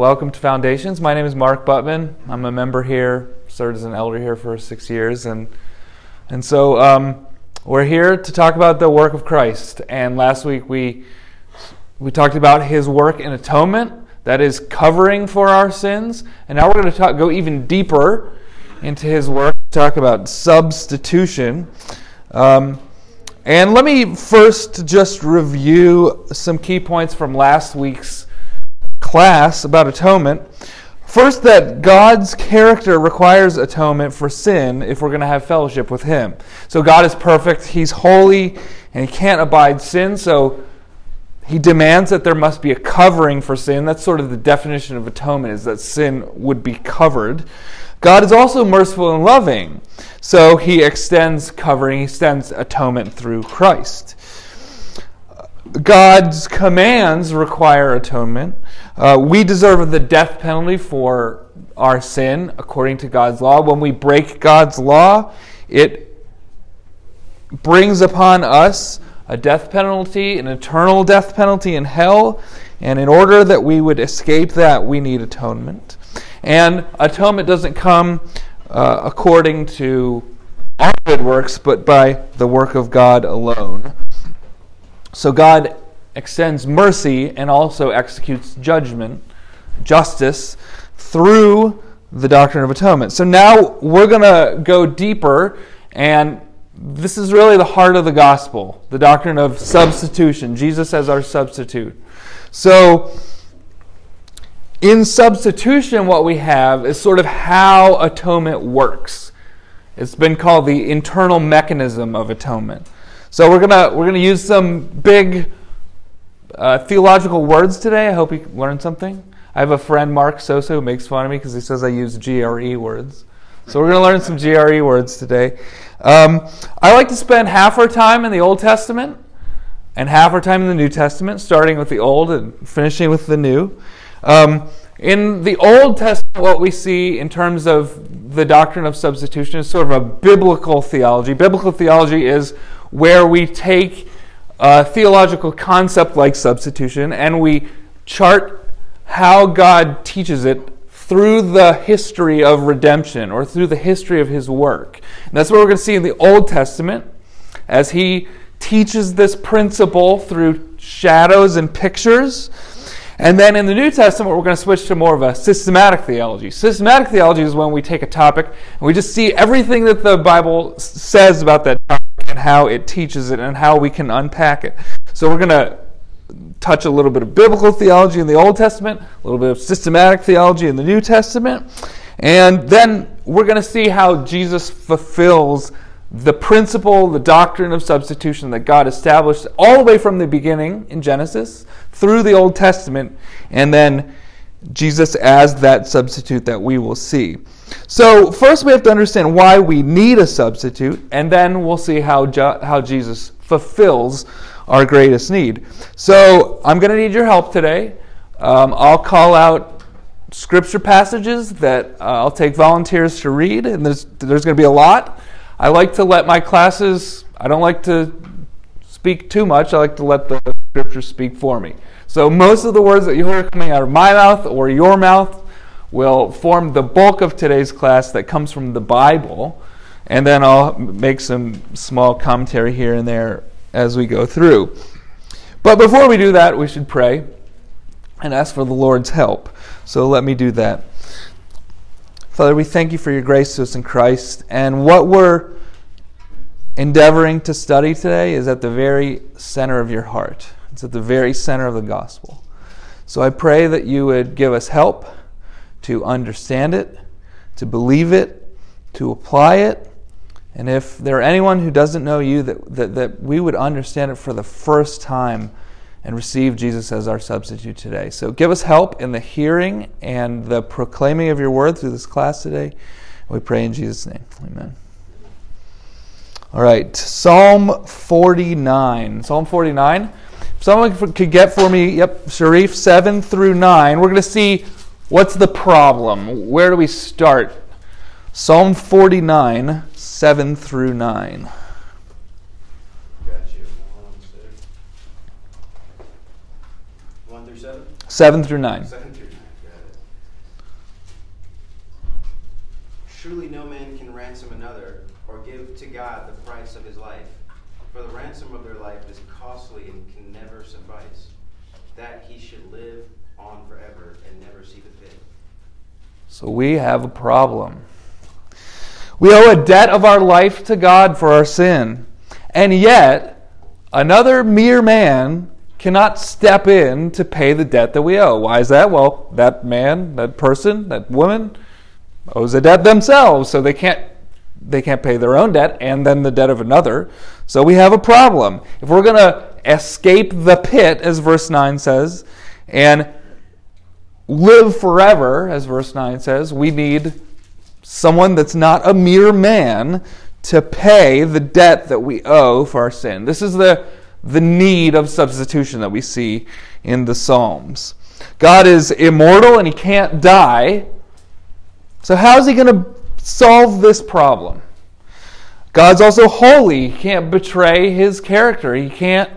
welcome to Foundations. My name is Mark Buttman. I'm a member here, served as an elder here for six years, and and so um, we're here to talk about the work of Christ. And last week we we talked about His work in atonement, that is covering for our sins, and now we're going to talk, go even deeper into His work. Talk about substitution. Um, and let me first just review some key points from last week's class about atonement. First, that God's character requires atonement for sin if we're going to have fellowship with Him. So, God is perfect, He's holy, and He can't abide sin, so He demands that there must be a covering for sin. That's sort of the definition of atonement, is that sin would be covered. God is also merciful and loving, so He extends covering, He extends atonement through Christ. God's commands require atonement. Uh, we deserve the death penalty for our sin according to God's law. When we break God's law, it brings upon us a death penalty, an eternal death penalty in hell. And in order that we would escape that, we need atonement. And atonement doesn't come uh, according to our good works, but by the work of God alone. So God extends mercy and also executes judgment, justice, through the doctrine of atonement. So now we're going to go deeper, and this is really the heart of the gospel the doctrine of substitution, Jesus as our substitute. So, in substitution, what we have is sort of how atonement works. It's been called the internal mechanism of atonement. So we're gonna we're gonna use some big uh, theological words today. I hope you learned something. I have a friend, Mark Sosa, who makes fun of me because he says I use GRE words. So we're to learn some GRE words today. Um, I like to spend half our time in the Old Testament and half our time in the New Testament, starting with the Old and finishing with the New. Um, in the Old Testament, what we see in terms of the doctrine of substitution is sort of a biblical theology. Biblical theology is where we take a theological concept like substitution and we chart how God teaches it through the history of redemption or through the history of his work. And that's what we're going to see in the Old Testament as he teaches this principle through shadows and pictures. And then in the New Testament, we're going to switch to more of a systematic theology. Systematic theology is when we take a topic and we just see everything that the Bible says about that topic and how it teaches it and how we can unpack it. So we're going to touch a little bit of biblical theology in the Old Testament, a little bit of systematic theology in the New Testament, and then we're going to see how Jesus fulfills the principle, the doctrine of substitution that God established all the way from the beginning in Genesis through the Old Testament, and then Jesus as that substitute that we will see. So, first we have to understand why we need a substitute, and then we'll see how, how Jesus fulfills our greatest need. So, I'm going to need your help today. Um, I'll call out scripture passages that uh, I'll take volunteers to read, and there's, there's going to be a lot. I like to let my classes, I don't like to speak too much, I like to let the scriptures speak for me. So, most of the words that you hear coming out of my mouth or your mouth will form the bulk of today's class that comes from the Bible, and then I'll make some small commentary here and there as we go through. But before we do that, we should pray and ask for the Lord's help. So let me do that. Father, we thank you for your grace to us in Christ. And what we're endeavoring to study today is at the very center of your heart, it's at the very center of the gospel. So I pray that you would give us help to understand it, to believe it, to apply it. And if there are anyone who doesn't know you, that, that, that we would understand it for the first time and receive Jesus as our substitute today. So give us help in the hearing and the proclaiming of your word through this class today. We pray in Jesus' name. Amen. All right, Psalm 49. Psalm 49. If someone could get for me, yep, Sharif, 7 through 9. We're going to see What's the problem? Where do we start? Psalm 49, 7 through 9. One through seven? Seven through nine. Seven through nine. Truly, no man So we have a problem. We owe a debt of our life to God for our sin. And yet, another mere man cannot step in to pay the debt that we owe. Why is that? Well, that man, that person, that woman owes a debt themselves, so they can't they can't pay their own debt and then the debt of another. So we have a problem. If we're going to escape the pit as verse 9 says and live forever as verse 9 says, we need someone that's not a mere man to pay the debt that we owe for our sin. This is the the need of substitution that we see in the Psalms. God is immortal and he can't die. So, how is he going to solve this problem? God's also holy. He can't betray his character. He can't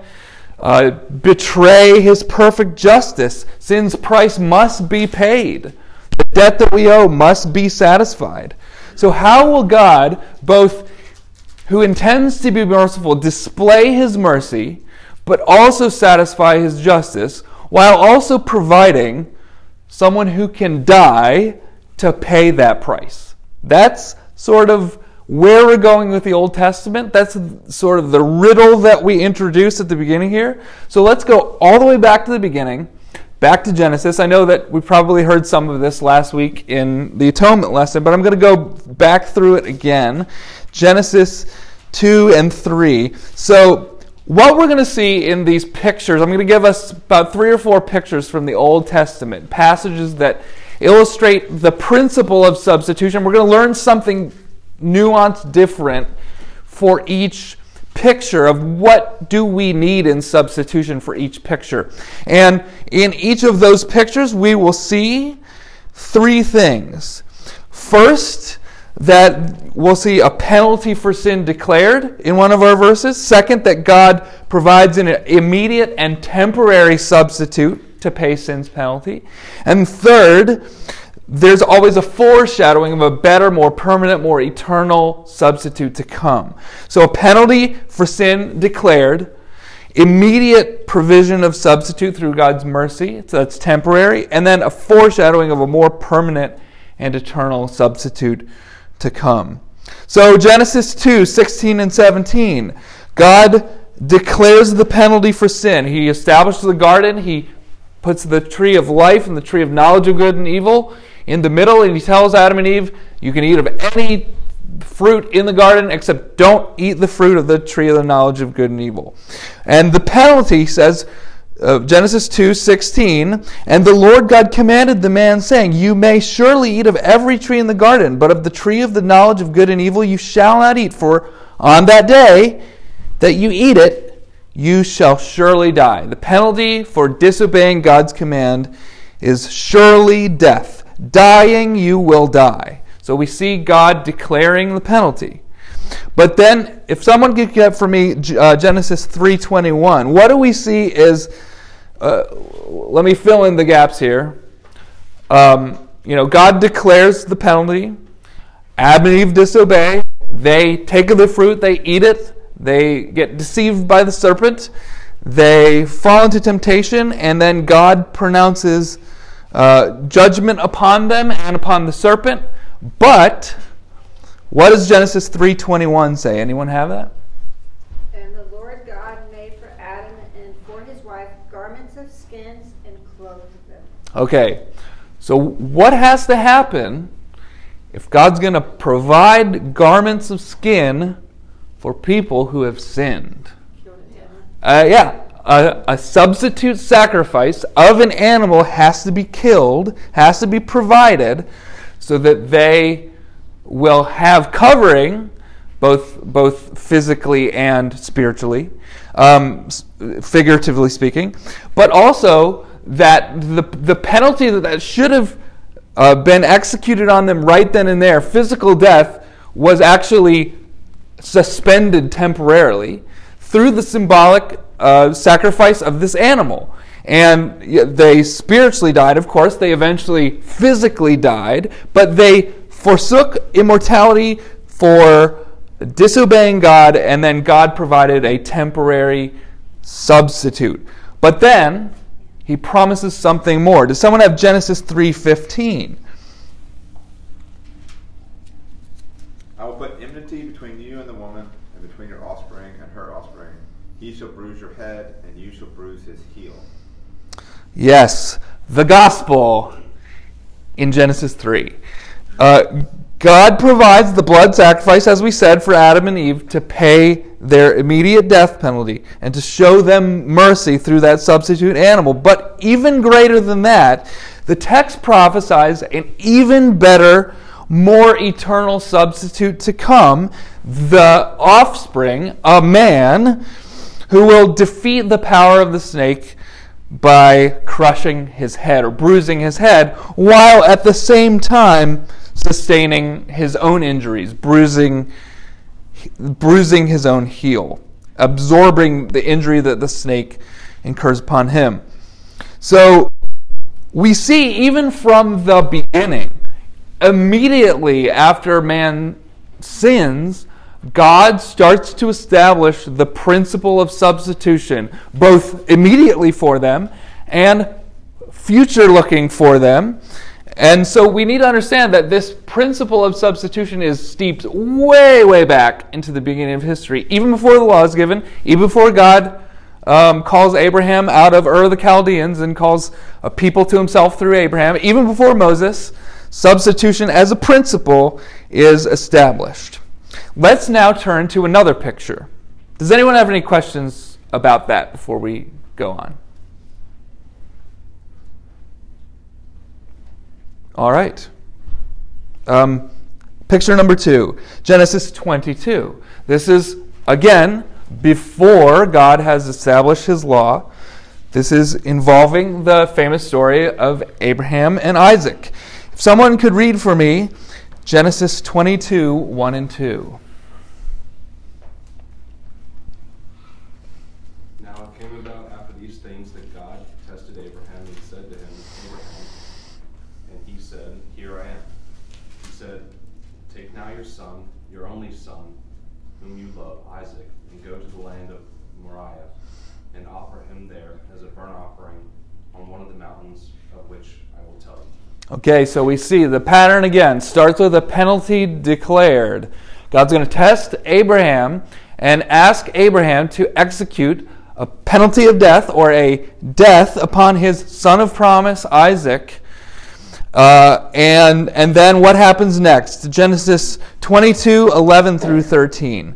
uh, betray his perfect justice. Sin's price must be paid. The debt that we owe must be satisfied. So, how will God both who intends to be merciful display his mercy, but also satisfy his justice, while also providing someone who can die to pay that price. That's sort of where we're going with the Old Testament. That's sort of the riddle that we introduced at the beginning here. So let's go all the way back to the beginning, back to Genesis. I know that we probably heard some of this last week in the atonement lesson, but I'm going to go back through it again. Genesis 2 and 3. So, what we're going to see in these pictures, I'm going to give us about three or four pictures from the Old Testament, passages that illustrate the principle of substitution. We're going to learn something nuanced, different for each picture of what do we need in substitution for each picture. And in each of those pictures, we will see three things. First, that we'll see a penalty for sin declared in one of our verses. Second, that God provides an immediate and temporary substitute to pay sin's penalty. And third, there's always a foreshadowing of a better, more permanent, more eternal substitute to come. So a penalty for sin declared, immediate provision of substitute through God's mercy, so that's temporary, and then a foreshadowing of a more permanent and eternal substitute to come. So, Genesis 2 16 and 17. God declares the penalty for sin. He establishes the garden, He puts the tree of life and the tree of knowledge of good and evil in the middle, and He tells Adam and Eve, You can eat of any fruit in the garden except don't eat the fruit of the tree of the knowledge of good and evil. And the penalty says, uh, Genesis 2 16. And the Lord God commanded the man, saying, You may surely eat of every tree in the garden, but of the tree of the knowledge of good and evil you shall not eat, for on that day that you eat it, you shall surely die. The penalty for disobeying God's command is surely death. Dying, you will die. So we see God declaring the penalty. But then, if someone could get for me uh, Genesis 3:21, what do we see is, uh, let me fill in the gaps here. Um, you know, God declares the penalty. Adam and Eve disobey. They take of the fruit. They eat it. They get deceived by the serpent. They fall into temptation, and then God pronounces uh, judgment upon them and upon the serpent. But what does Genesis 3:21 say? Anyone have that? And the Lord God made for Adam and for his wife garments of skins and clothed them. Okay. So what has to happen if God's going to provide garments of skin for people who have sinned? Uh, yeah, a, a, substitute sacrifice of an animal has to be killed, has to be provided, so that they will have covering, both, both physically and spiritually, um, figuratively speaking, but also that the, the penalty that, that should have uh, been executed on them right then and there, physical death, was actually suspended temporarily through the symbolic uh, sacrifice of this animal. And they spiritually died, of course. They eventually physically died, but they forsook immortality for disobeying God, and then God provided a temporary substitute. But then he promises something more. Does someone have Genesis 3:15? I will put enmity between you and the woman, and between your offspring and her offspring. He shall bruise your head, and you shall bruise his heel. Yes, the gospel in Genesis 3. Uh, God provides the blood sacrifice, as we said, for Adam and Eve to pay their immediate death penalty and to show them mercy through that substitute animal. But even greater than that, the text prophesies an even better, more eternal substitute to come the offspring, a man, who will defeat the power of the snake by crushing his head or bruising his head, while at the same time sustaining his own injuries, bruising, bruising his own heel, absorbing the injury that the snake incurs upon him. So we see, even from the beginning, immediately after man sins, God starts to establish the principle of substitution, both immediately for them and future looking for them. And so we need to understand that this principle of substitution is steeped way, way back into the beginning of history, even before the law is given, even before God um, calls Abraham out of Ur of the Chaldeans and calls a people to himself through Abraham, even before Moses, substitution as a principle is established. Let's now turn to another picture. Does anyone have any questions about that before we go on? All right. Um, picture number two Genesis 22. This is, again, before God has established his law. This is involving the famous story of Abraham and Isaac. If someone could read for me Genesis 22 1 and 2. Okay, so we see the pattern again starts with a penalty declared. God's going to test Abraham and ask Abraham to execute a penalty of death or a death upon his son of promise, Isaac. Uh, and, and then what happens next? Genesis 22 11 through 13.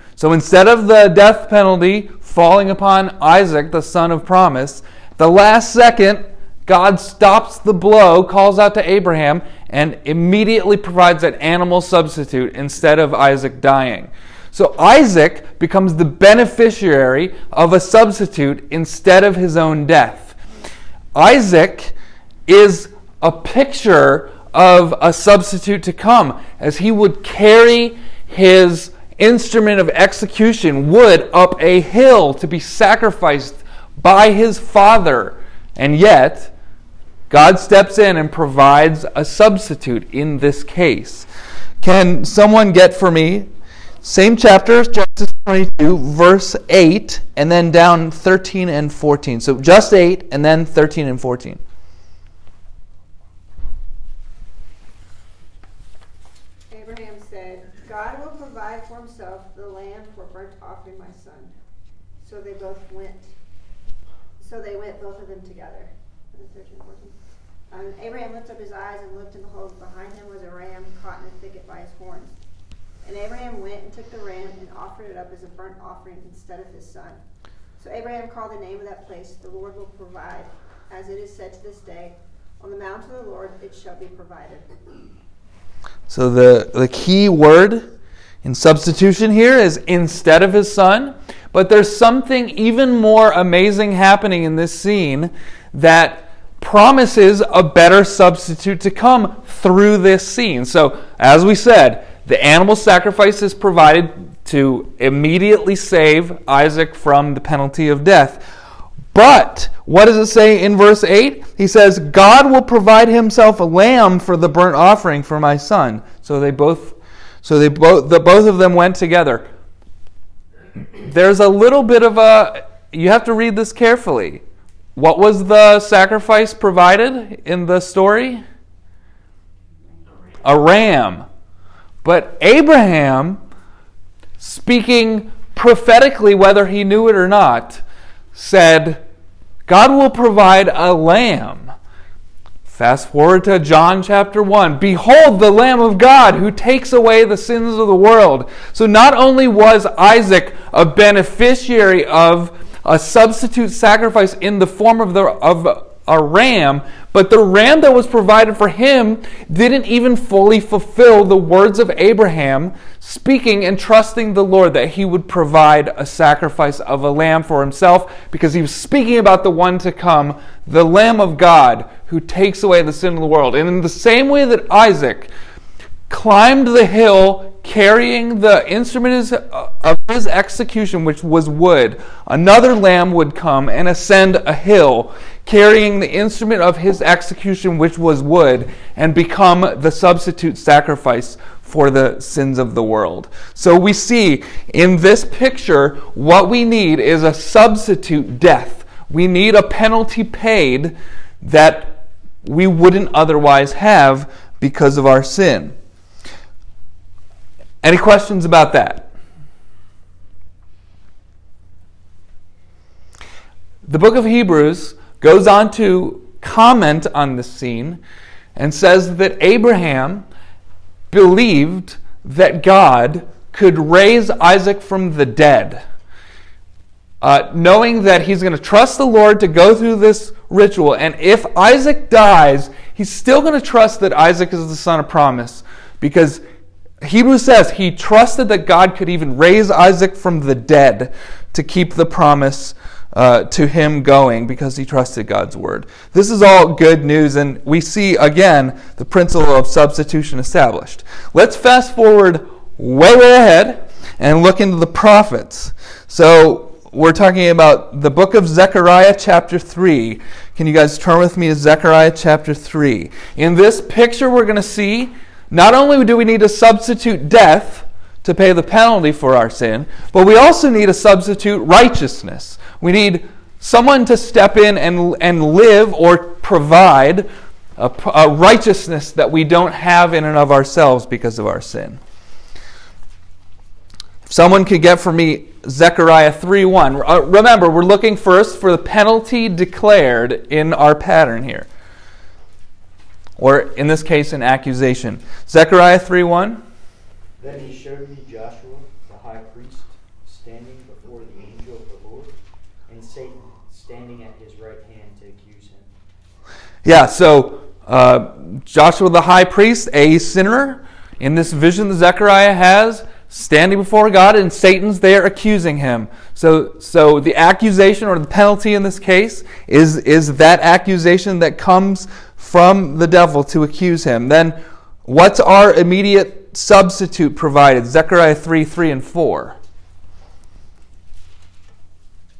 So instead of the death penalty falling upon Isaac, the son of promise, the last second, God stops the blow, calls out to Abraham, and immediately provides an animal substitute instead of Isaac dying. So Isaac becomes the beneficiary of a substitute instead of his own death. Isaac is a picture of a substitute to come as he would carry his instrument of execution wood up a hill to be sacrificed by his father. And yet, God steps in and provides a substitute in this case. Can someone get for me same chapter, Genesis 22, verse 8, and then down 13 and 14. So just 8, and then 13 and 14. Abraham said, God will provide for himself the lamb for burnt offering my son. So they both went. So they went, both of them together. 13 14. Um, Abraham lifted up his eyes and looked, and behold, behind him was a ram caught in a thicket by his horns. And Abraham went and took the ram and offered it up as a burnt offering instead of his son. So Abraham called the name of that place, The Lord will provide. As it is said to this day, On the mount of the Lord it shall be provided. So the, the key word in substitution here is instead of his son. But there's something even more amazing happening in this scene that promises a better substitute to come through this scene. So, as we said, the animal sacrifice is provided to immediately save Isaac from the penalty of death. But what does it say in verse 8? He says, God will provide himself a lamb for the burnt offering for my son. So they both so they both the both of them went together. There's a little bit of a you have to read this carefully. What was the sacrifice provided in the story? A ram. But Abraham, speaking prophetically, whether he knew it or not, said, God will provide a lamb. Fast forward to John chapter 1. Behold the Lamb of God who takes away the sins of the world. So not only was Isaac a beneficiary of a substitute sacrifice in the form of, the, of a ram, but the ram that was provided for him didn't even fully fulfill the words of Abraham, speaking and trusting the Lord that he would provide a sacrifice of a lamb for himself, because he was speaking about the one to come, the Lamb of God, who takes away the sin of the world. And in the same way that Isaac climbed the hill carrying the instrument uh, of his execution, which was wood, another lamb would come and ascend a hill carrying the instrument of his execution, which was wood, and become the substitute sacrifice for the sins of the world. So we see in this picture what we need is a substitute death. We need a penalty paid that we wouldn't otherwise have because of our sin. Any questions about that? The book of Hebrews goes on to comment on this scene and says that Abraham believed that God could raise Isaac from the dead. Uh, knowing that he's going to trust the Lord to go through this ritual, and if Isaac dies, he's still going to trust that Isaac is the son of promise because Hebrews says he trusted that God could even raise Isaac from the dead to keep the promise uh, to him going because he trusted God's word. This is all good news, and we see again the principle of substitution established. Let's fast forward way, way ahead and look into the prophets. So we're talking about the book of Zechariah, chapter 3. Can you guys turn with me to Zechariah, chapter 3? In this picture, we're going to see not only do we need to substitute death to pay the penalty for our sin, but we also need a substitute righteousness. We need someone to step in and, and live or provide a, a righteousness that we don't have in and of ourselves because of our sin. If someone could get for me Zechariah 3:1. Uh, remember, we're looking first for the penalty declared in our pattern here. Or in this case, an accusation. Zechariah 3:1. Then he showed me Joshua, the high priest, standing before the angel of the Lord, and Satan standing at his right hand to accuse him. Yeah, so uh, Joshua the high priest, a sinner, in this vision that Zechariah has, standing before God, and Satan's there accusing him. So, so the accusation or the penalty in this case is, is that accusation that comes from the devil to accuse him. Then, what's our immediate substitute provided? Zechariah 3 3 and 4.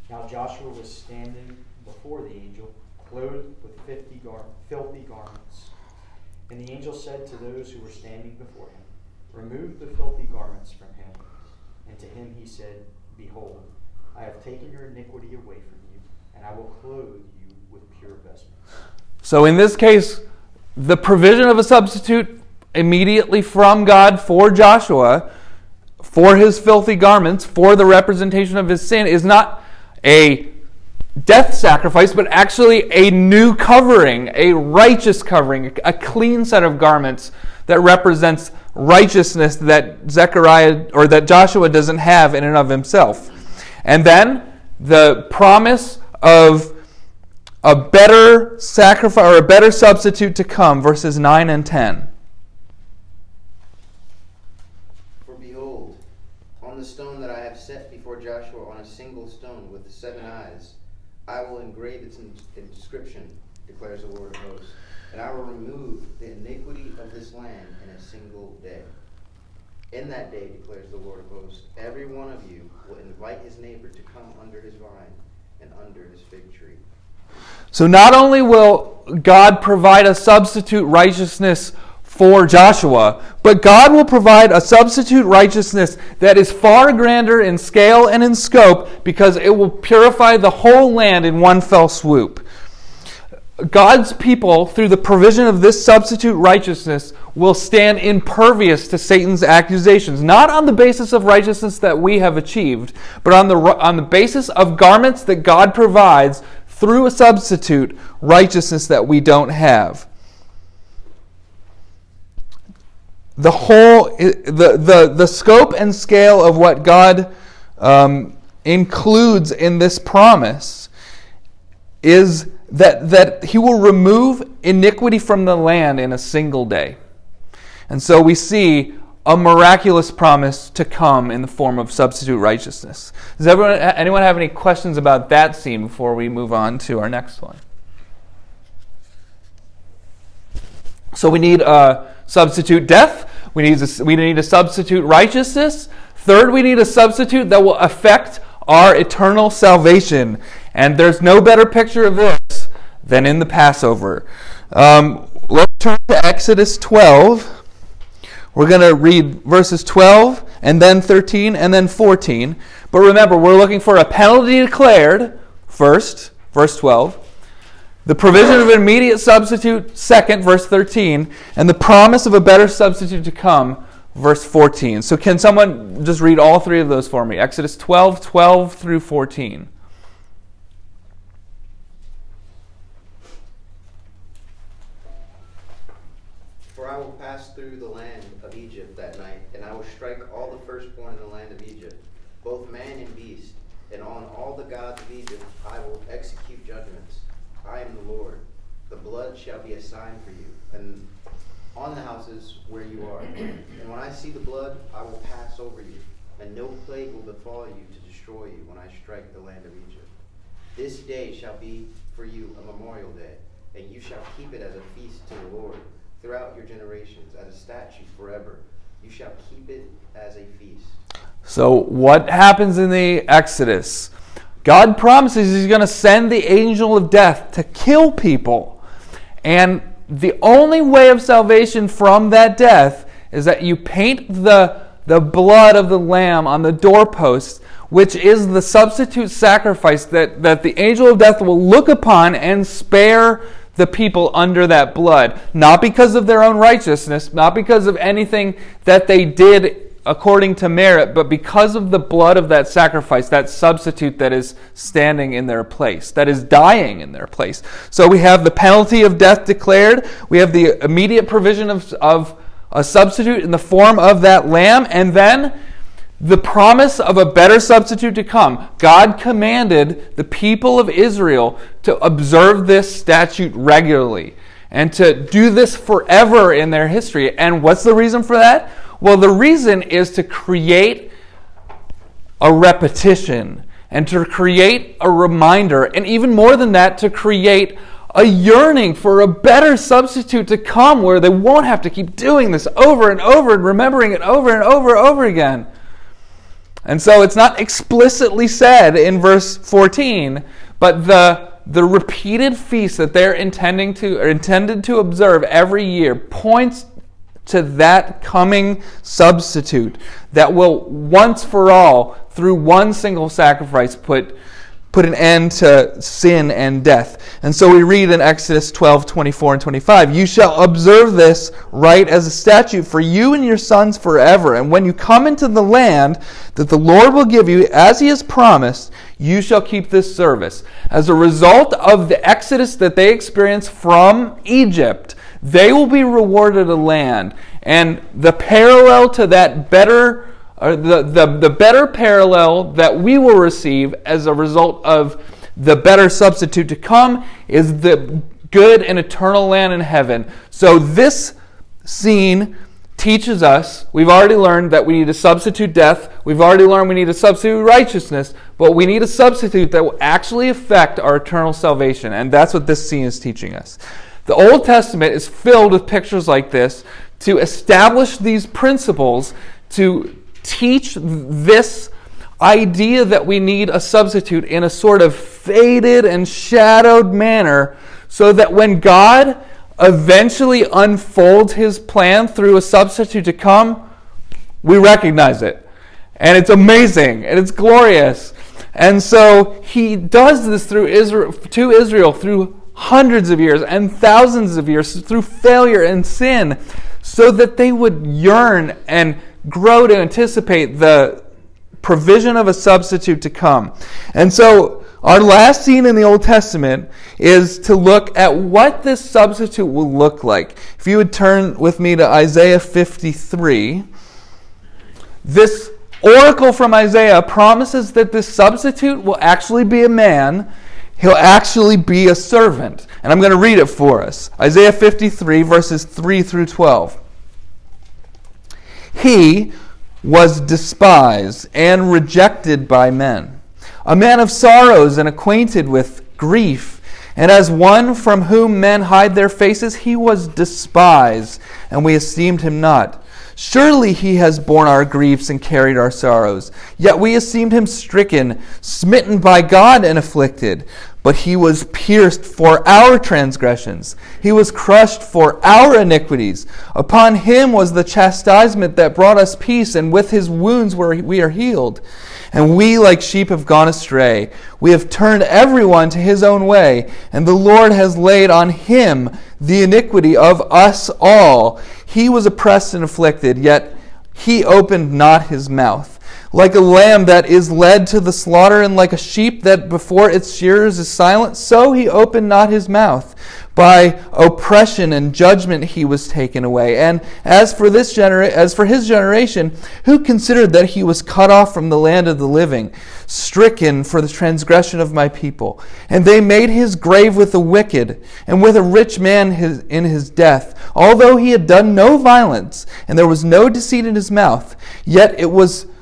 Now Joshua was standing before the angel, clothed with gar- filthy garments. And the angel said to those who were standing before him, Remove the filthy garments from him. And to him he said, Behold, I have taken your iniquity away from you, and I will clothe you with pure vestments. So, in this case, the provision of a substitute immediately from God for Joshua, for his filthy garments, for the representation of his sin, is not a death sacrifice, but actually a new covering, a righteous covering, a clean set of garments that represents righteousness that Zechariah or that Joshua doesn't have in and of himself. And then the promise of a better sacrifice or a better substitute to come, verses 9 and 10. For behold, on the stone that I have set before Joshua on a single stone with seven eyes, I will engrave its inscription, declares the Lord of hosts, and I will remove the iniquity of this land in a single day. In that day, declares the Lord of hosts, every one of you will invite his neighbor to come under his vine and under his fig tree. So not only will God provide a substitute righteousness for Joshua, but God will provide a substitute righteousness that is far grander in scale and in scope because it will purify the whole land in one fell swoop. God's people, through the provision of this substitute righteousness, will stand impervious to Satan's accusations, not on the basis of righteousness that we have achieved, but on the, on the basis of garments that God provides through a substitute righteousness that we don't have. The whole, the, the, the scope and scale of what God um, includes in this promise is that, that He will remove iniquity from the land in a single day. And so we see a miraculous promise to come in the form of substitute righteousness. Does everyone, anyone have any questions about that scene before we move on to our next one? So we need a substitute death. We need a, we need a substitute righteousness. Third, we need a substitute that will affect our eternal salvation. And there's no better picture of this than in the Passover. Um, let's turn to Exodus 12. We're going to read verses 12 and then 13 and then 14. But remember, we're looking for a penalty declared first, verse 12. The provision of an immediate substitute, second, verse 13. And the promise of a better substitute to come, verse 14. So, can someone just read all three of those for me? Exodus 12, 12 through 14. For I will pass through the land of Egypt that night, and I will strike all the firstborn in the land of Egypt, both man and beast, and on all the gods of Egypt I will execute judgments. I am the Lord. Shall be a sign for you, and on the houses where you are. And when I see the blood, I will pass over you, and no plague will befall you to destroy you when I strike the land of Egypt. This day shall be for you a memorial day, and you shall keep it as a feast to the Lord throughout your generations, as a statute forever. You shall keep it as a feast. So, what happens in the Exodus? God promises He's going to send the angel of death to kill people. And the only way of salvation from that death is that you paint the, the blood of the lamb on the doorpost, which is the substitute sacrifice that, that the angel of death will look upon and spare the people under that blood. Not because of their own righteousness, not because of anything that they did according to merit, but because of the blood of that sacrifice, that substitute that is standing in their place, that is dying in their place. So we have the penalty of death declared, we have the immediate provision of, of a substitute in the form of that lamb, and then the promise of a better substitute to come. God commanded the people of Israel to observe this statute regularly and to do this forever in their history. And what's the reason for that? Well, the reason is to create a repetition and to create a reminder, and even more than that, to create a yearning for a better substitute to come where they won't have to keep doing this over and over and remembering it over and over and over again. And so it's not explicitly said in verse 14, but the, the repeated feast that they're intending to intended to observe every year points to that coming substitute that will once for all, through one single sacrifice, put put an end to sin and death. And so we read in Exodus 12, 24, and 25 You shall observe this rite as a statute for you and your sons forever. And when you come into the land that the Lord will give you, as he has promised, you shall keep this service. As a result of the exodus that they experienced from Egypt, they will be rewarded a land. And the parallel to that better or the, the, the better parallel that we will receive as a result of the better substitute to come is the good and eternal land in heaven. So this scene teaches us, we've already learned that we need to substitute death, we've already learned we need to substitute righteousness, but we need a substitute that will actually affect our eternal salvation. And that's what this scene is teaching us. The Old Testament is filled with pictures like this to establish these principles, to teach this idea that we need a substitute in a sort of faded and shadowed manner so that when God eventually unfolds his plan through a substitute to come, we recognize it. And it's amazing and it's glorious. And so he does this through Israel to Israel through hundreds of years and thousands of years through failure and sin so that they would yearn and grow to anticipate the provision of a substitute to come. And so, our last scene in the Old Testament is to look at what this substitute will look like. If you would turn with me to Isaiah 53, this oracle from Isaiah promises that this substitute will actually be a man. He'll actually be a servant. And I'm going to read it for us Isaiah 53, verses 3 through 12. He was despised and rejected by men, a man of sorrows and acquainted with grief. And as one from whom men hide their faces, he was despised, and we esteemed him not. Surely he has borne our griefs and carried our sorrows. Yet we esteemed him stricken, smitten by God, and afflicted. But he was pierced for our transgressions, he was crushed for our iniquities. Upon him was the chastisement that brought us peace, and with his wounds we are healed. And we, like sheep, have gone astray. We have turned everyone to his own way, and the Lord has laid on him the iniquity of us all. He was oppressed and afflicted, yet he opened not his mouth. Like a lamb that is led to the slaughter, and like a sheep that before its shearers is silent, so he opened not his mouth. By oppression and judgment he was taken away. And as for this genera- as for his generation, who considered that he was cut off from the land of the living, stricken for the transgression of my people? And they made his grave with the wicked, and with a rich man his, in his death, although he had done no violence, and there was no deceit in his mouth. Yet it was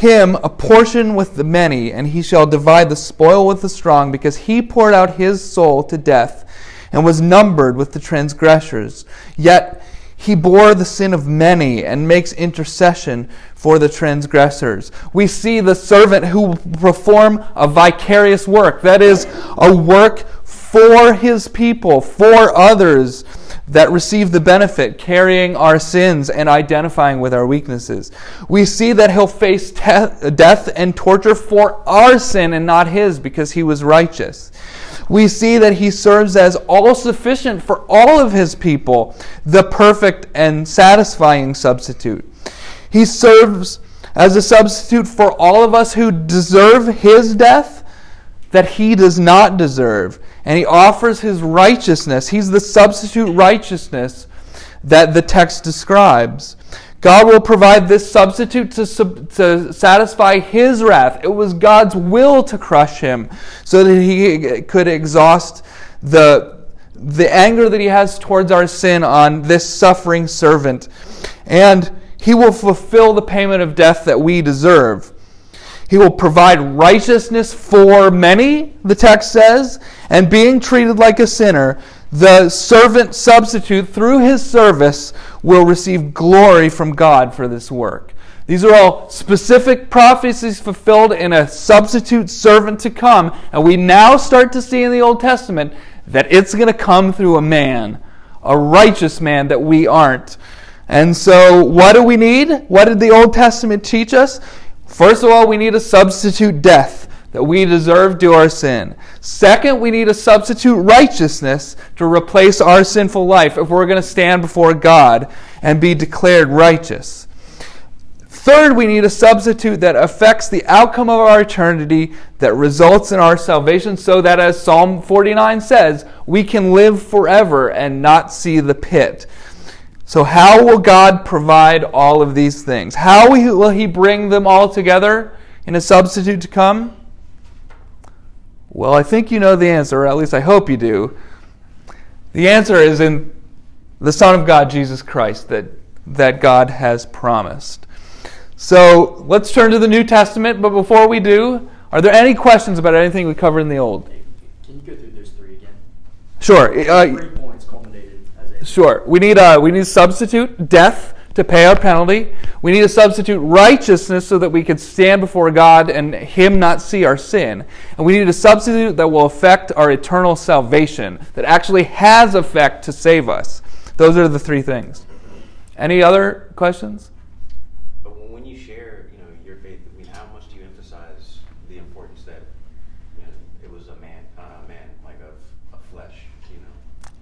him a portion with the many, and he shall divide the spoil with the strong, because he poured out his soul to death and was numbered with the transgressors. Yet he bore the sin of many and makes intercession for the transgressors. We see the servant who will perform a vicarious work, that is, a work for his people, for others that receive the benefit, carrying our sins and identifying with our weaknesses. We see that he'll face te- death and torture for our sin and not his because he was righteous. We see that he serves as all sufficient for all of his people, the perfect and satisfying substitute. He serves as a substitute for all of us who deserve his death that he does not deserve. And he offers his righteousness. He's the substitute righteousness that the text describes. God will provide this substitute to, to satisfy his wrath. It was God's will to crush him so that he could exhaust the, the anger that he has towards our sin on this suffering servant. And he will fulfill the payment of death that we deserve. He will provide righteousness for many, the text says, and being treated like a sinner, the servant substitute, through his service, will receive glory from God for this work. These are all specific prophecies fulfilled in a substitute servant to come, and we now start to see in the Old Testament that it's going to come through a man, a righteous man that we aren't. And so, what do we need? What did the Old Testament teach us? First of all, we need a substitute death that we deserve due our sin. Second, we need a substitute righteousness to replace our sinful life if we're going to stand before God and be declared righteous. Third, we need a substitute that affects the outcome of our eternity, that results in our salvation, so that, as Psalm 49 says, we can live forever and not see the pit. So, how will God provide all of these things? How will He bring them all together in a substitute to come? Well, I think you know the answer, or at least I hope you do. The answer is in the Son of God, Jesus Christ, that, that God has promised. So let's turn to the New Testament. But before we do, are there any questions about anything we covered in the Old? Can you go through those three again? Sure. Uh, three points culminated as a. Sure. We need a we need a substitute death to pay our penalty. We need a substitute righteousness so that we can stand before God and Him not see our sin. And we need a substitute that will affect our eternal salvation, that actually has effect to save us. Those are the three things. Any other questions? But when- when you share, you know, your faith, I mean, how much do you emphasize the importance that, you know, it was a man, uh, a man, like of, of flesh, you know?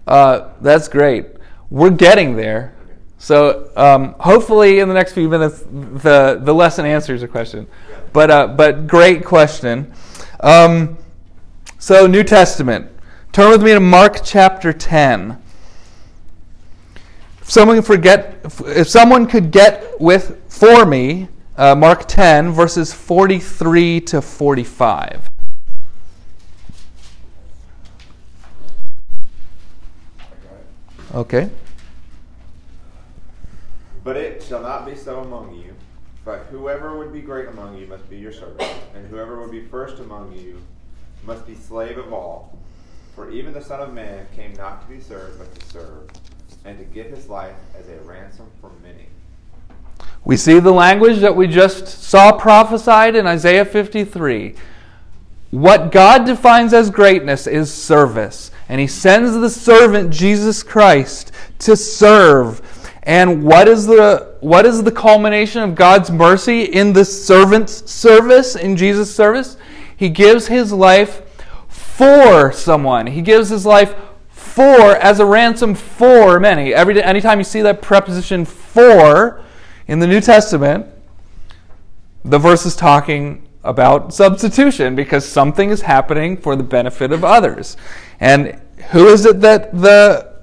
Uh, that's great. We're getting there. So um, hopefully, in the next few minutes, the the lesson answers a question. But uh, but great question. Um, so New Testament. Turn with me to Mark chapter ten. If someone forget, if someone could get with for me, uh, Mark ten verses forty three to forty five. Okay. But it shall not be so among you. But whoever would be great among you must be your servant, and whoever would be first among you must be slave of all. For even the Son of Man came not to be served, but to serve, and to give his life as a ransom for many. We see the language that we just saw prophesied in Isaiah 53. What God defines as greatness is service. And He sends the servant, Jesus Christ, to serve. And what is the, what is the culmination of God's mercy in the servant's service, in Jesus' service? He gives His life for someone. He gives His life for, as a ransom for many. Every, anytime you see that preposition for, in the New Testament, the verse is talking about substitution because something is happening for the benefit of others. And who is it that the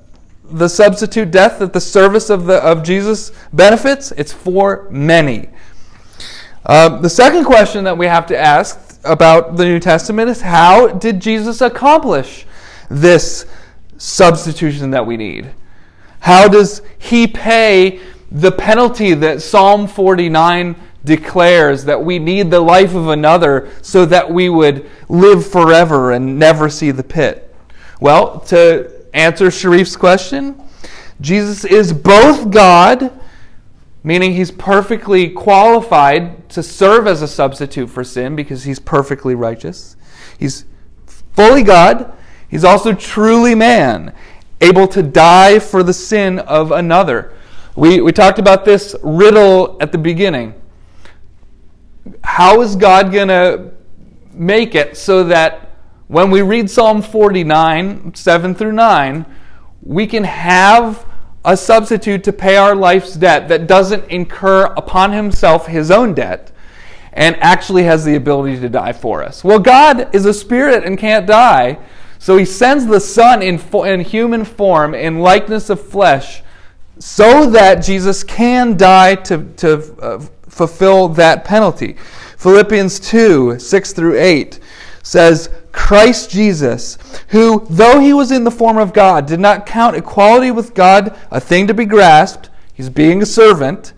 the substitute death that the service of the of Jesus benefits? It's for many. Uh, the second question that we have to ask about the New Testament is how did Jesus accomplish this substitution that we need? How does he pay the penalty that Psalm 49 declares that we need the life of another so that we would live forever and never see the pit? Well, to answer Sharif's question, Jesus is both God, meaning he's perfectly qualified to serve as a substitute for sin because he's perfectly righteous. He's fully God. He's also truly man, able to die for the sin of another. We, we talked about this riddle at the beginning. How is God going to make it so that when we read Psalm 49, 7 through 9, we can have a substitute to pay our life's debt that doesn't incur upon himself his own debt and actually has the ability to die for us. Well, God is a spirit and can't die, so he sends the Son in, in human form, in likeness of flesh, so that Jesus can die to, to uh, fulfill that penalty. Philippians 2 6 through 8 says, Christ Jesus, who, though he was in the form of God, did not count equality with God a thing to be grasped, he's being a servant,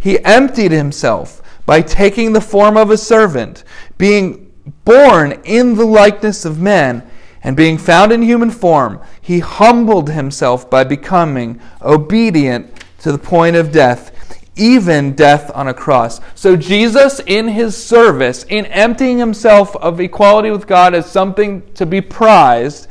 he emptied himself by taking the form of a servant, being born in the likeness of men, and being found in human form, he humbled himself by becoming obedient to the point of death, even death on a cross. So, Jesus, in his service, in emptying himself of equality with God as something to be prized,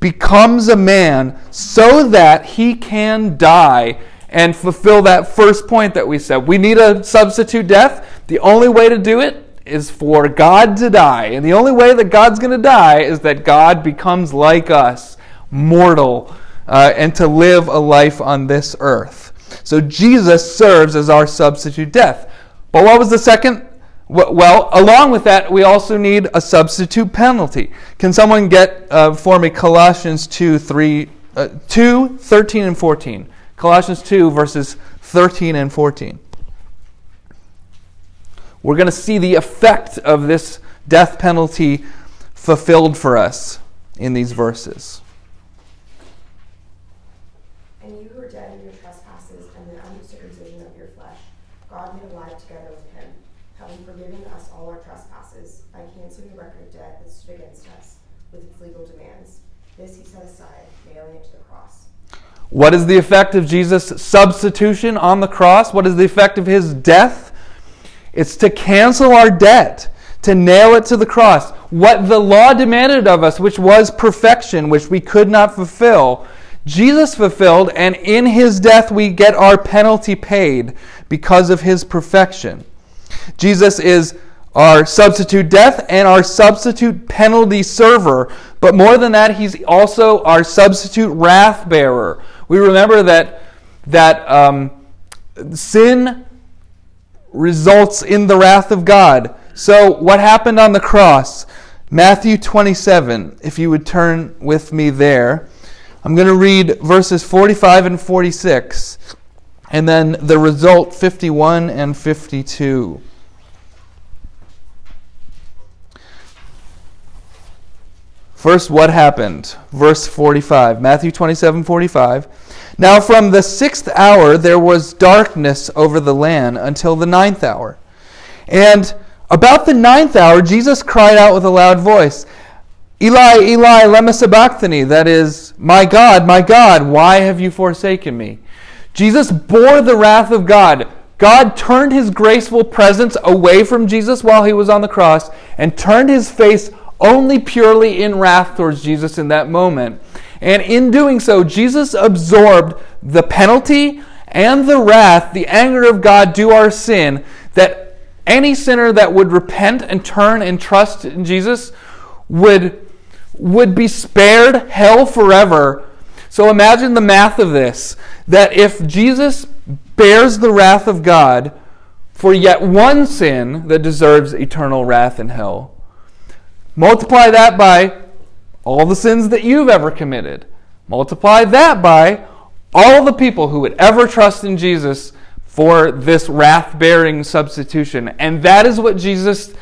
becomes a man so that he can die and fulfill that first point that we said. We need a substitute death. The only way to do it is for God to die. And the only way that God's going to die is that God becomes like us, mortal, uh, and to live a life on this earth. So Jesus serves as our substitute death. But what was the second? Well, along with that, we also need a substitute penalty. Can someone get uh, for me Colossians 2, 3, uh, 2, 13 and 14? Colossians 2, verses 13 and 14. We're going to see the effect of this death penalty fulfilled for us in these verses. And you who were dead in your trespasses and the uncircumcision of your flesh, God made alive together with him, having forgiven us all our trespasses by canceling the record of debt that stood against us with its legal demands. This he set aside, nailing it to the cross. What is the effect of Jesus' substitution on the cross? What is the effect of his death? It's to cancel our debt, to nail it to the cross. What the law demanded of us, which was perfection, which we could not fulfill, Jesus fulfilled, and in his death we get our penalty paid because of his perfection. Jesus is our substitute death and our substitute penalty server. But more than that, he's also our substitute wrath bearer. We remember that, that um, sin results in the wrath of God. So, what happened on the cross? Matthew 27, if you would turn with me there. I'm going to read verses 45 and 46, and then the result 51 and 52. First, what happened? Verse 45, Matthew 27 45. Now from the sixth hour there was darkness over the land until the ninth hour. And about the ninth hour, Jesus cried out with a loud voice, Eli, Eli, lema sabachthani, that is, My God, my God, why have you forsaken me? Jesus bore the wrath of God. God turned his graceful presence away from Jesus while he was on the cross and turned his face only purely in wrath towards Jesus in that moment. And in doing so, Jesus absorbed the penalty and the wrath, the anger of God due our sin, that any sinner that would repent and turn and trust in Jesus would, would be spared hell forever. So imagine the math of this that if Jesus bears the wrath of God for yet one sin that deserves eternal wrath in hell, multiply that by all the sins that you've ever committed. Multiply that by all the people who would ever trust in Jesus for this wrath bearing substitution. And that is what Jesus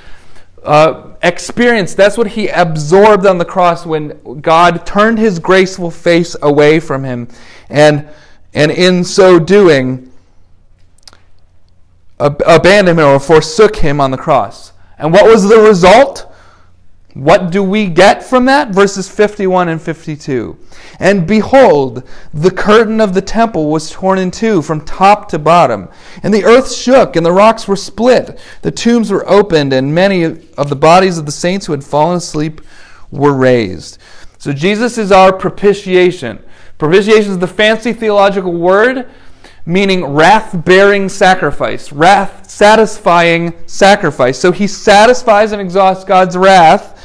uh, experienced. That's what he absorbed on the cross when God turned his graceful face away from him. And, and in so doing, ab- abandoned him or forsook him on the cross. And what was the result? What do we get from that? Verses 51 and 52. And behold, the curtain of the temple was torn in two from top to bottom, and the earth shook, and the rocks were split. The tombs were opened, and many of the bodies of the saints who had fallen asleep were raised. So Jesus is our propitiation. Propitiation is the fancy theological word meaning wrath bearing sacrifice, wrath satisfying sacrifice. So he satisfies and exhausts God's wrath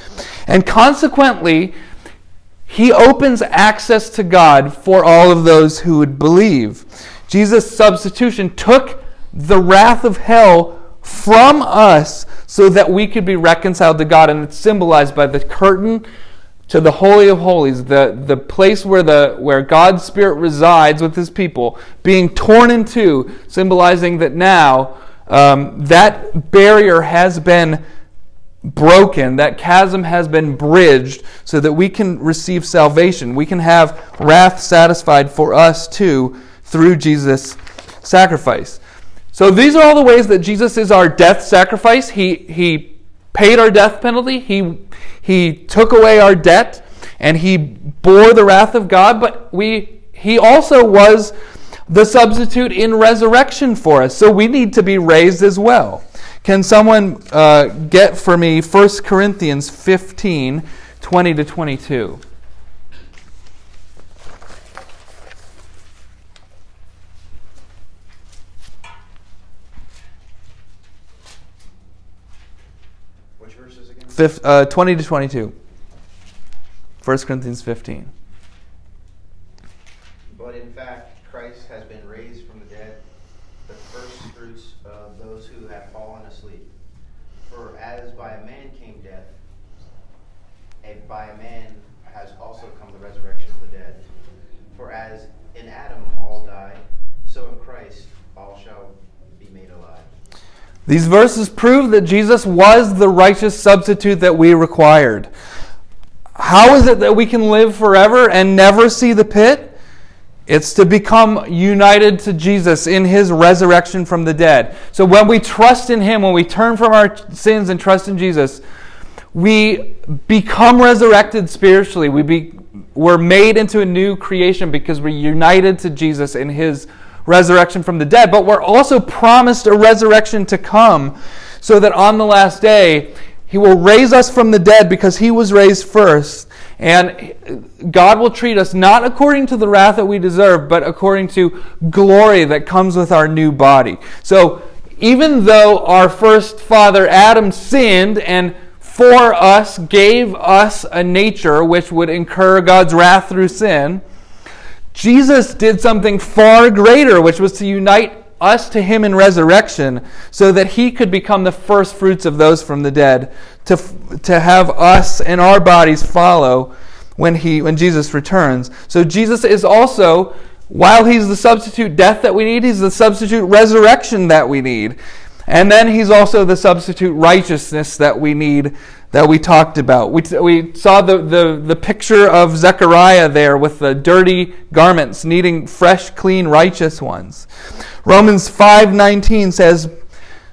and consequently, he opens access to God for all of those who would believe. Jesus' substitution took the wrath of hell from us so that we could be reconciled to God. And it's symbolized by the curtain to the Holy of Holies, the, the place where, the, where God's Spirit resides with his people, being torn in two, symbolizing that now um, that barrier has been broken, that chasm has been bridged so that we can receive salvation. We can have wrath satisfied for us too through Jesus' sacrifice. So these are all the ways that Jesus is our death sacrifice. He, he paid our death penalty, he, he took away our debt, and he bore the wrath of God, but we, he also was the substitute in resurrection for us. So we need to be raised as well. Can someone uh, get for me 1 Corinthians 15 20 to 22? Which verses again? Uh, 20 to 22. 1 Corinthians 15. These verses prove that Jesus was the righteous substitute that we required. How is it that we can live forever and never see the pit? It's to become united to Jesus in his resurrection from the dead. So when we trust in him, when we turn from our sins and trust in Jesus, we become resurrected spiritually. We be, we're made into a new creation because we're united to Jesus in his resurrection from the dead. But we're also promised a resurrection to come so that on the last day, he will raise us from the dead because he was raised first. And God will treat us not according to the wrath that we deserve, but according to glory that comes with our new body. So even though our first father Adam sinned and for us gave us a nature which would incur God's wrath through sin, Jesus did something far greater, which was to unite us to him in resurrection so that he could become the first fruits of those from the dead to, to have us and our bodies follow when he when Jesus returns. So Jesus is also while he's the substitute death that we need he's the substitute resurrection that we need. And then he's also the substitute righteousness that we need that we talked about. We, we saw the, the, the picture of Zechariah there with the dirty garments needing fresh, clean, righteous ones. Romans 5:19 says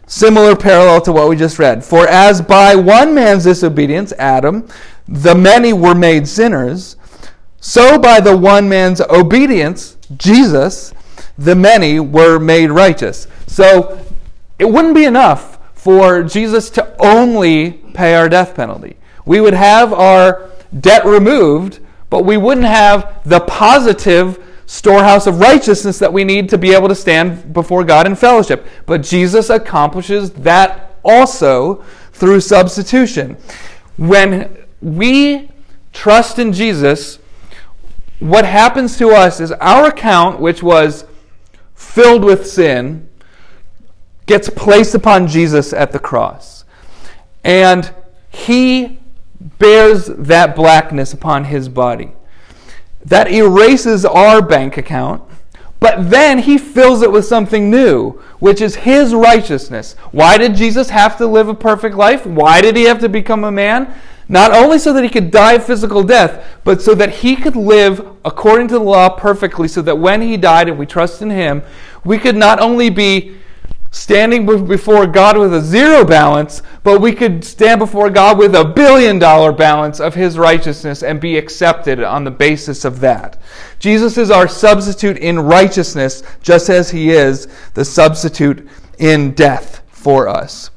similar parallel to what we just read. For as by one man's disobedience, Adam, the many were made sinners, so by the one man's obedience, Jesus, the many were made righteous. So it wouldn't be enough for Jesus to only pay our death penalty. We would have our debt removed, but we wouldn't have the positive storehouse of righteousness that we need to be able to stand before God in fellowship. But Jesus accomplishes that also through substitution. When we trust in Jesus, what happens to us is our account, which was filled with sin, gets placed upon Jesus at the cross. And he bears that blackness upon his body. That erases our bank account, but then he fills it with something new, which is his righteousness. Why did Jesus have to live a perfect life? Why did he have to become a man? Not only so that he could die physical death, but so that he could live according to the law perfectly, so that when he died and we trust in him, we could not only be standing before God with a zero balance, but we could stand before God with a billion dollar balance of His righteousness and be accepted on the basis of that. Jesus is our substitute in righteousness, just as He is the substitute in death for us.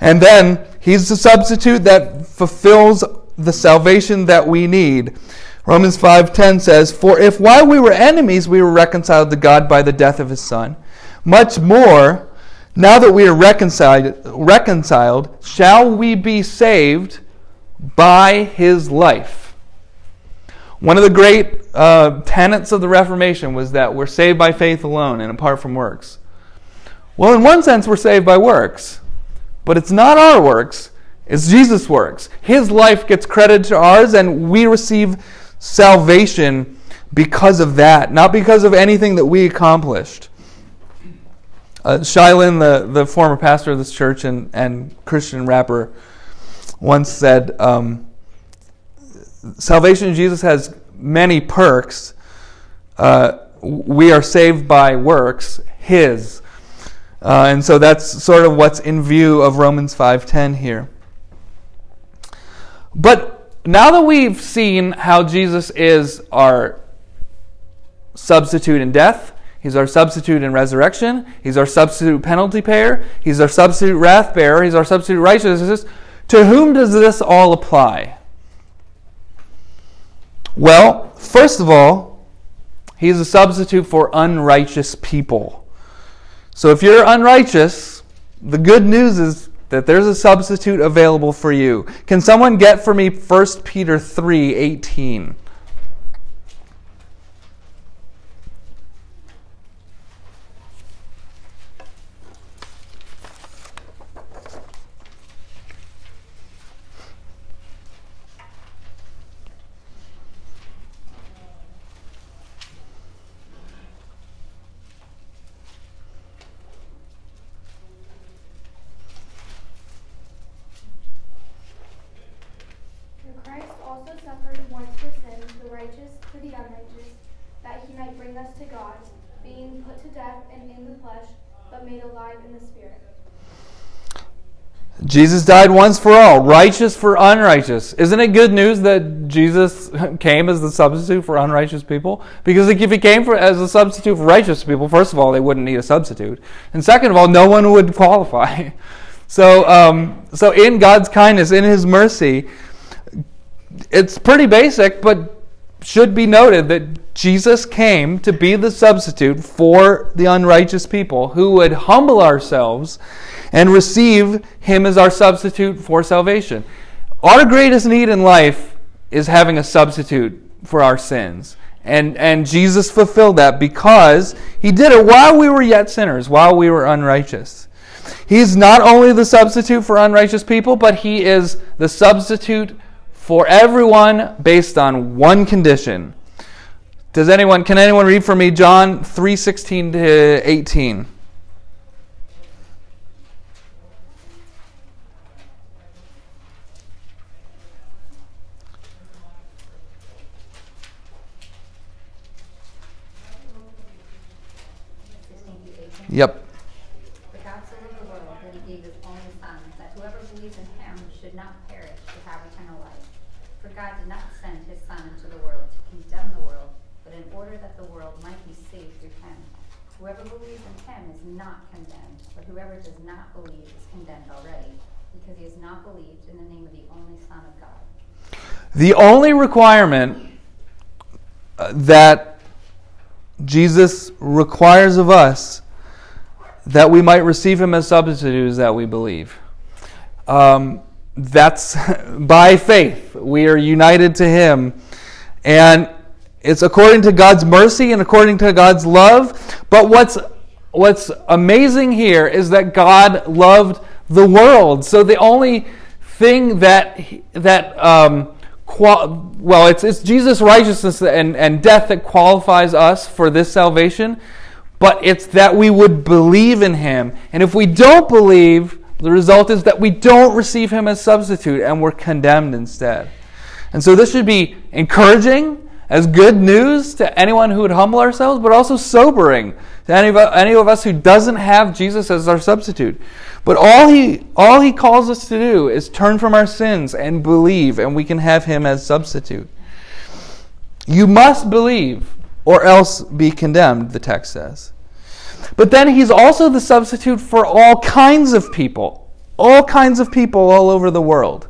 And then He's the substitute that fulfills the salvation that we need. Romans 5:10 says, "For if while we were enemies we were reconciled to God by the death of his son, much more now that we are reconciled, reconciled, shall we be saved by his life? One of the great uh, tenets of the Reformation was that we're saved by faith alone and apart from works. Well, in one sense, we're saved by works, but it's not our works, it's Jesus' works. His life gets credited to ours, and we receive salvation because of that, not because of anything that we accomplished. Uh, Shai Linne, the, the former pastor of this church and, and Christian rapper, once said, um, Salvation in Jesus has many perks. Uh, we are saved by works, His. Uh, and so that's sort of what's in view of Romans 5.10 here. But now that we've seen how Jesus is our substitute in death, He's our substitute in resurrection. He's our substitute penalty payer. He's our substitute wrath bearer. He's our substitute righteousness. To whom does this all apply? Well, first of all, he's a substitute for unrighteous people. So if you're unrighteous, the good news is that there's a substitute available for you. Can someone get for me 1 Peter 3 18? For Christ also suffered once for sins, the righteous for the unrighteous, that he might bring us to God, being put to death and in the flesh, but made alive in the spirit. Jesus died once for all, righteous for unrighteous. Isn't it good news that Jesus came as the substitute for unrighteous people? Because if he came for, as a substitute for righteous people, first of all, they wouldn't need a substitute, and second of all, no one would qualify. So, um, so in God's kindness, in His mercy, it's pretty basic, but should be noted that Jesus came to be the substitute for the unrighteous people who would humble ourselves and receive Him as our substitute for salvation. Our greatest need in life is having a substitute for our sins. And, and Jesus fulfilled that because He did it while we were yet sinners, while we were unrighteous. He's not only the substitute for unrighteous people, but He is the substitute for everyone based on one condition. Does anyone can anyone read for me John 3:16 to 18? Yep. For God so loved the world that he gave his only Son, that whoever believes in him should not perish but have eternal life. For God did not send his Son into the world to condemn the world, but in order the world might be saved through him. Whoever believes in him is not condemned, but whoever does not believe is condemned already, because he has not believed in the name of the only Son of God. The only requirement uh, that Jesus requires of us that we might receive him as substitute is that we believe. Um, that's by faith. We are united to him. And it's according to God's mercy and according to God's love. But what's what's amazing here is that God loved the world. So the only thing that that um, well, it's it's Jesus' righteousness and, and death that qualifies us for this salvation but it's that we would believe in him. And if we don't believe, the result is that we don't receive him as substitute and we're condemned instead. And so this should be encouraging as good news to anyone who would humble ourselves, but also sobering to any of, any of us who doesn't have Jesus as our substitute. But all he, all he calls us to do is turn from our sins and believe, and we can have him as substitute. You must believe or else be condemned, the text says. But then he's also the substitute for all kinds of people, all kinds of people all over the world.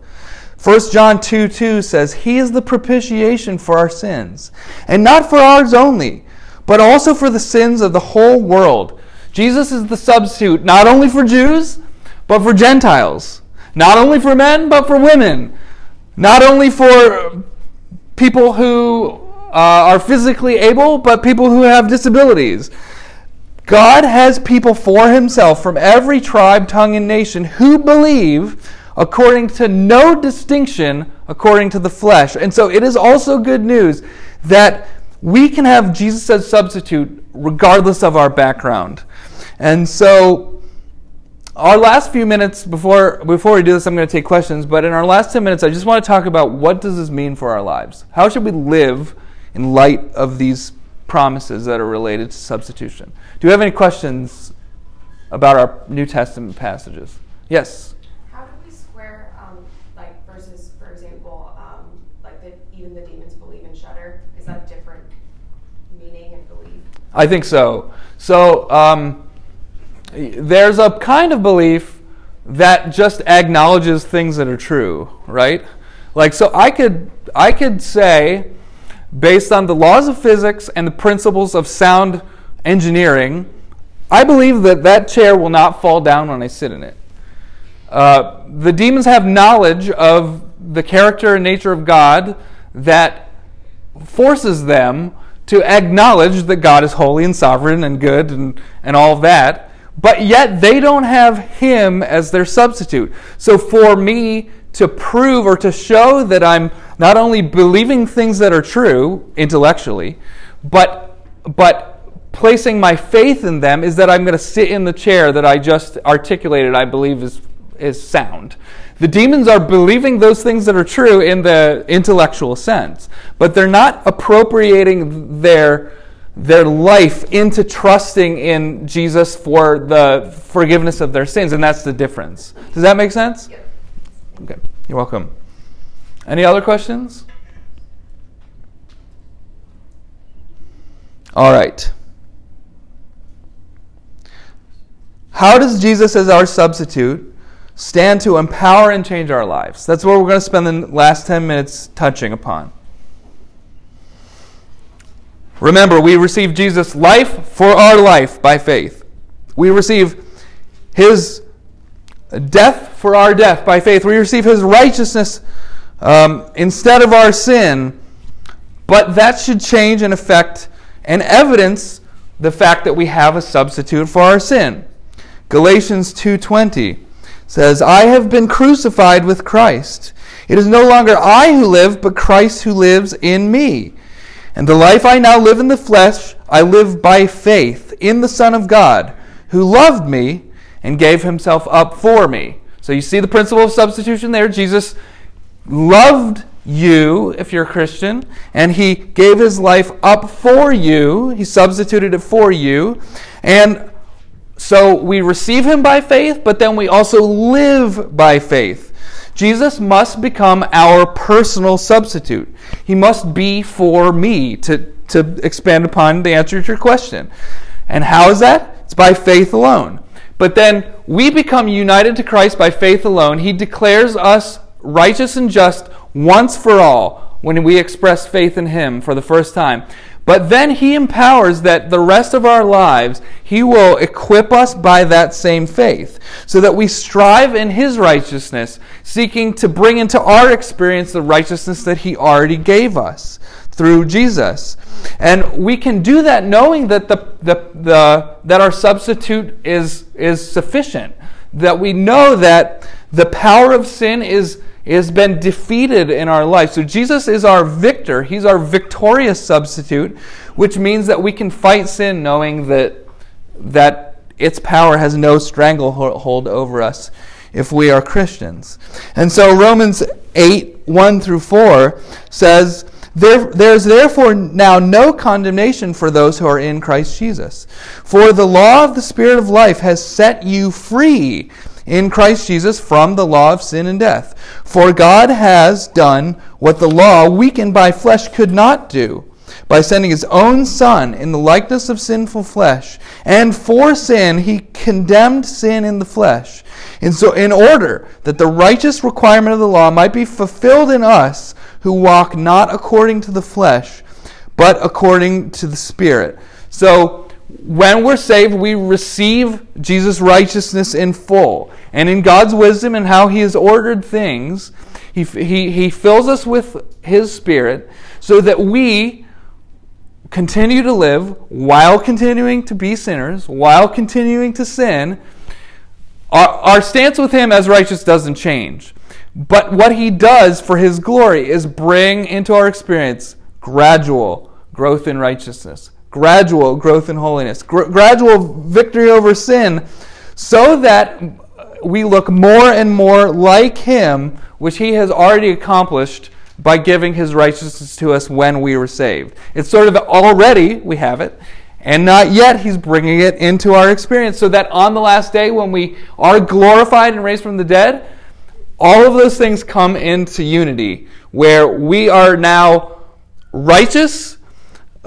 1 John 2 2 says, He is the propitiation for our sins, and not for ours only, but also for the sins of the whole world. Jesus is the substitute not only for Jews, but for Gentiles. Not only for men, but for women. Not only for people who uh, are physically able, but people who have disabilities. God has people for himself from every tribe, tongue, and nation who believe according to no distinction according to the flesh. And so it is also good news that we can have Jesus as substitute regardless of our background. And so our last few minutes before before we do this I'm going to take questions, but in our last 10 minutes I just want to talk about what does this mean for our lives? How should we live in light of these promises that are related to substitution? Do you have any questions about our New Testament passages? Yes. How do we square, um, like, verses, for example, um, like the, even the demons believe in Shudder? Is that different meaning and belief? I think so. So um, there's a kind of belief that just acknowledges things that are true, right? Like so I could I could say based on the laws of physics and the principles of sound engineering, I believe that that chair will not fall down when I sit in it. uh, the demons have knowledge of the character and nature of God that forces them to acknowledge that God is holy and sovereign and good and, and all that, but yet they don't have Him as their substitute. So for me to prove or to show that I'm not only believing things that are true intellectually, but but placing my faith in them is that I'm going to sit in the chair that I just articulated, I believe is, is sound. The demons are believing those things that are true in the intellectual sense, but they're not appropriating their, their life into trusting in Jesus for the forgiveness of their sins, and that's the difference. Does that make sense? Okay, you're welcome. Any other questions? All right. How does Jesus, as our substitute, stand to empower and change our lives? That's what we're going to spend the last 10 minutes touching upon. Remember, we receive Jesus' life for our life by faith. We receive his death for our death by faith. We receive his righteousness um, instead of our sin. But that should change and affect and evidence the fact that we have a substitute for our sin. Galatians 2:20 says, "I have been crucified with Christ. It is no longer I who live, but Christ who lives in me. And the life I now live in the flesh, I live by faith in the Son of God, who loved me and gave himself up for me." So you see the principle of substitution there. Jesus loved you, if you're a Christian, and he gave his life up for you. He substituted it for you. And so we receive him by faith, but then we also live by faith. Jesus must become our personal substitute. He must be for me, to, to expand upon the answer to your question. And how is that? It's by faith alone. But then we become united to Christ by faith alone. He declares us righteous and just once for all when we express faith in Him for the first time. But then he empowers that the rest of our lives, he will equip us by that same faith, so that we strive in his righteousness, seeking to bring into our experience the righteousness that he already gave us through Jesus. And we can do that knowing that the, the, the that our substitute is, is sufficient. That we know that the power of sin is has been defeated in our life. So Jesus is our victor. He's our victorious substitute, which means that we can fight sin knowing that that its power has no stranglehold over us if we are Christians. And so Romans 8, 1 through 4 says, there, there is therefore now no condemnation for those who are in Christ Jesus. For the law of the Spirit of life has set you free in Christ Jesus from the law of sin and death. For God has done what the law, weakened by flesh, could not do by sending his own Son in the likeness of sinful flesh. And for sin, he condemned sin in the flesh. And so, in order that the righteous requirement of the law might be fulfilled in us who walk not according to the flesh, but according to the Spirit. So, when we're saved, we receive Jesus' righteousness in full. And in God's wisdom and how He has ordered things, He, he, he fills us with His Spirit so that we continue to live while continuing to be sinners, while continuing to sin. Our, our stance with Him as righteous doesn't change. But what He does for His glory is bring into our experience gradual growth in righteousness gradual growth in holiness, gr- gradual victory over sin, so that we look more and more like Him, which He has already accomplished by giving His righteousness to us when we were saved. It's sort of already we have it, and not yet He's bringing it into our experience, so that on the last day when we are glorified and raised from the dead, all of those things come into unity, where we are now righteous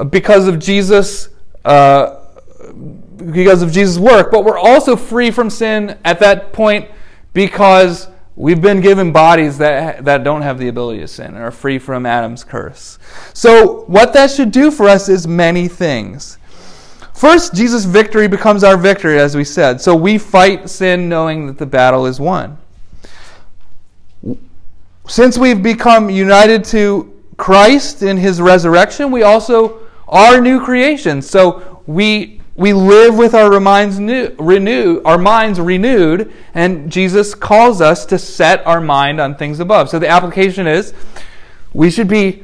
because of Jesus, uh, because of Jesus' work, but we're also free from sin at that point because we've been given bodies that, that don't have the ability to sin and are free from Adam's curse. So, what that should do for us is many things. First, Jesus' victory becomes our victory, as we said. So we fight sin knowing that the battle is won. since we've become united to Christ in his resurrection, we also are new creations. So we we live with our minds new, renew, our minds renewed, and Jesus calls us to set our mind on things above. So the application is we should be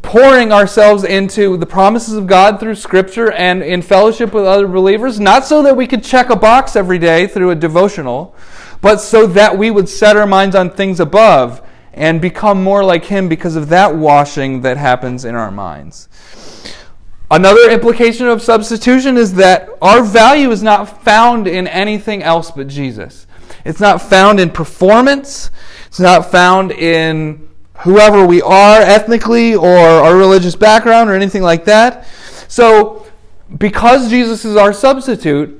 pouring ourselves into the promises of God through Scripture and in fellowship with other believers, not so that we could check a box every day through a devotional, but so that we would set our minds on things above and become more like Him because of that washing that happens in our minds. Another implication of substitution is that our value is not found in anything else but Jesus. It's not found in performance. It's not found in whoever we are ethnically or our religious background or anything like that. So, because Jesus is our substitute,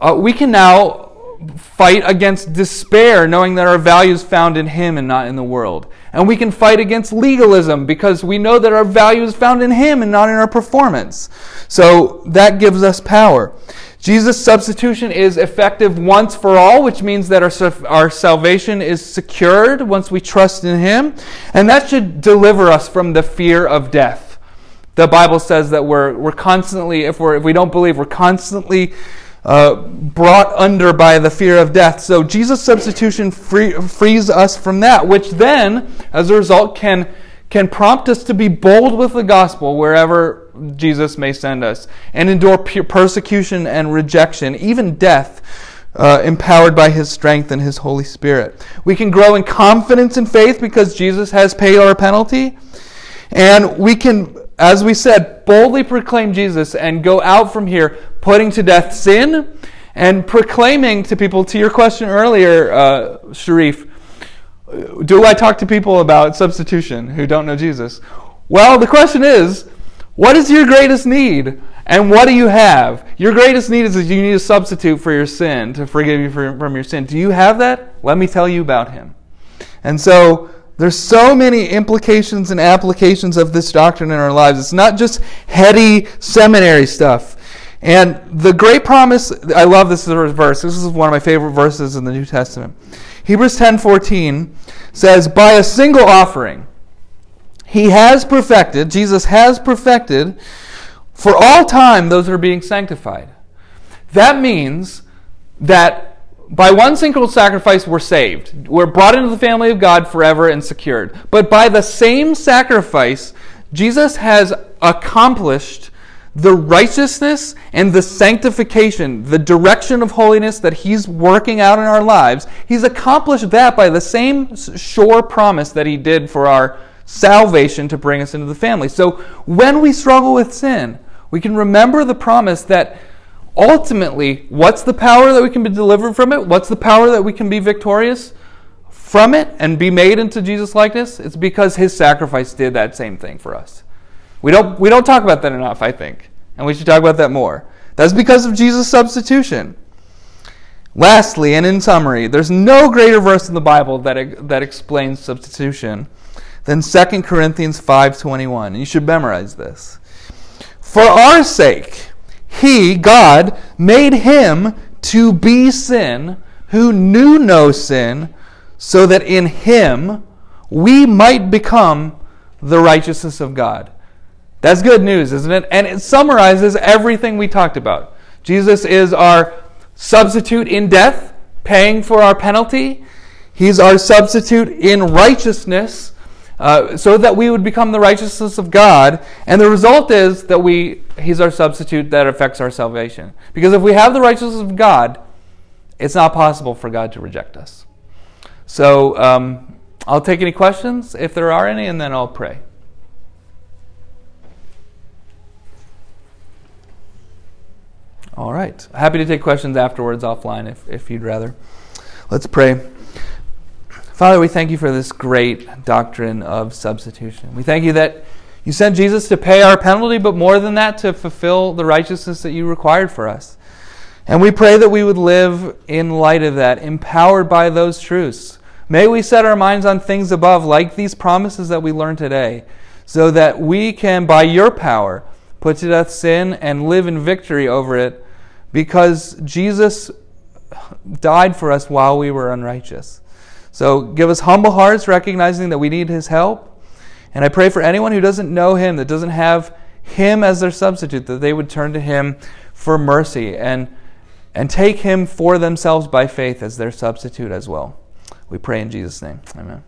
uh, we can now fight against despair, knowing that our value is found in Him and not in the world. And we can fight against legalism because we know that our value is found in Him and not in our performance. So that gives us power. Jesus' substitution is effective once for all, which means that our, our salvation is secured once we trust in Him. And that should deliver us from the fear of death. The Bible says that we're, we're constantly, if, we're, if we don't believe, we're constantly uh, brought under by the fear of death. So Jesus' substitution free, frees us from that, which then, as a result, can, can prompt us to be bold with the gospel wherever Jesus may send us and endure persecution and rejection, even death, uh, empowered by his strength and his Holy Spirit. We can grow in confidence and faith because Jesus has paid our penalty. And we can, as we said, boldly proclaim Jesus and go out from here putting to death sin and proclaiming to people, to your question earlier, uh, Sharif, do I talk to people about substitution who don't know Jesus? Well, the question is, what is your greatest need? And what do you have? Your greatest need is that you need a substitute for your sin, to forgive you from your sin. Do you have that? Let me tell you about him. And so there's so many implications and applications of this doctrine in our lives. It's not just heady seminary stuff. And the great promise, I love this verse. This is one of my favorite verses in the New Testament. Hebrews 10:14 says, "By a single offering, he has perfected, Jesus has perfected for all time those who are being sanctified. That means that by one single sacrifice we're saved. We're brought into the family of God forever and secured. But by the same sacrifice, Jesus has accomplished the righteousness and the sanctification, the direction of holiness that He's working out in our lives. He's accomplished that by the same sure promise that He did for our salvation to bring us into the family. So when we struggle with sin, we can remember the promise that ultimately, what's the power that we can be delivered from it? What's the power that we can be victorious from it and be made into Jesus' likeness? It's because his sacrifice did that same thing for us. We don't, we don't talk about that enough, I think, and we should talk about that more. That's because of Jesus' substitution. Lastly, and in summary, there's no greater verse in the Bible that, that explains substitution than 2 Corinthians 5:21. You should memorize this. For our sake, he, God, made him to be sin who knew no sin, so that in him we might become the righteousness of God. That's good news, isn't it? And it summarizes everything we talked about. Jesus is our substitute in death, paying for our penalty. He's our substitute in righteousness, uh, so that we would become the righteousness of God. And the result is that we He's our substitute that affects our salvation. Because if we have the righteousness of God, it's not possible for God to reject us. So um, I'll take any questions if there are any, and then I'll pray. All right. Happy to take questions afterwards offline if, if you'd rather. Let's pray. Father, we thank you for this great doctrine of substitution. We thank you that you sent Jesus to pay our penalty, but more than that, to fulfill the righteousness that you required for us. And we pray that we would live in light of that, empowered by those truths. May we set our minds on things above, like these promises that we learned today, so that we can, by your power, put to death sin and live in victory over it, because Jesus died for us while we were unrighteous. So give us humble hearts, recognizing that we need His help. And I pray for anyone who doesn't know Him, that doesn't have Him as their substitute, that they would turn to Him for mercy and, and take Him for themselves by faith as their substitute as well. We pray in Jesus' name. Amen.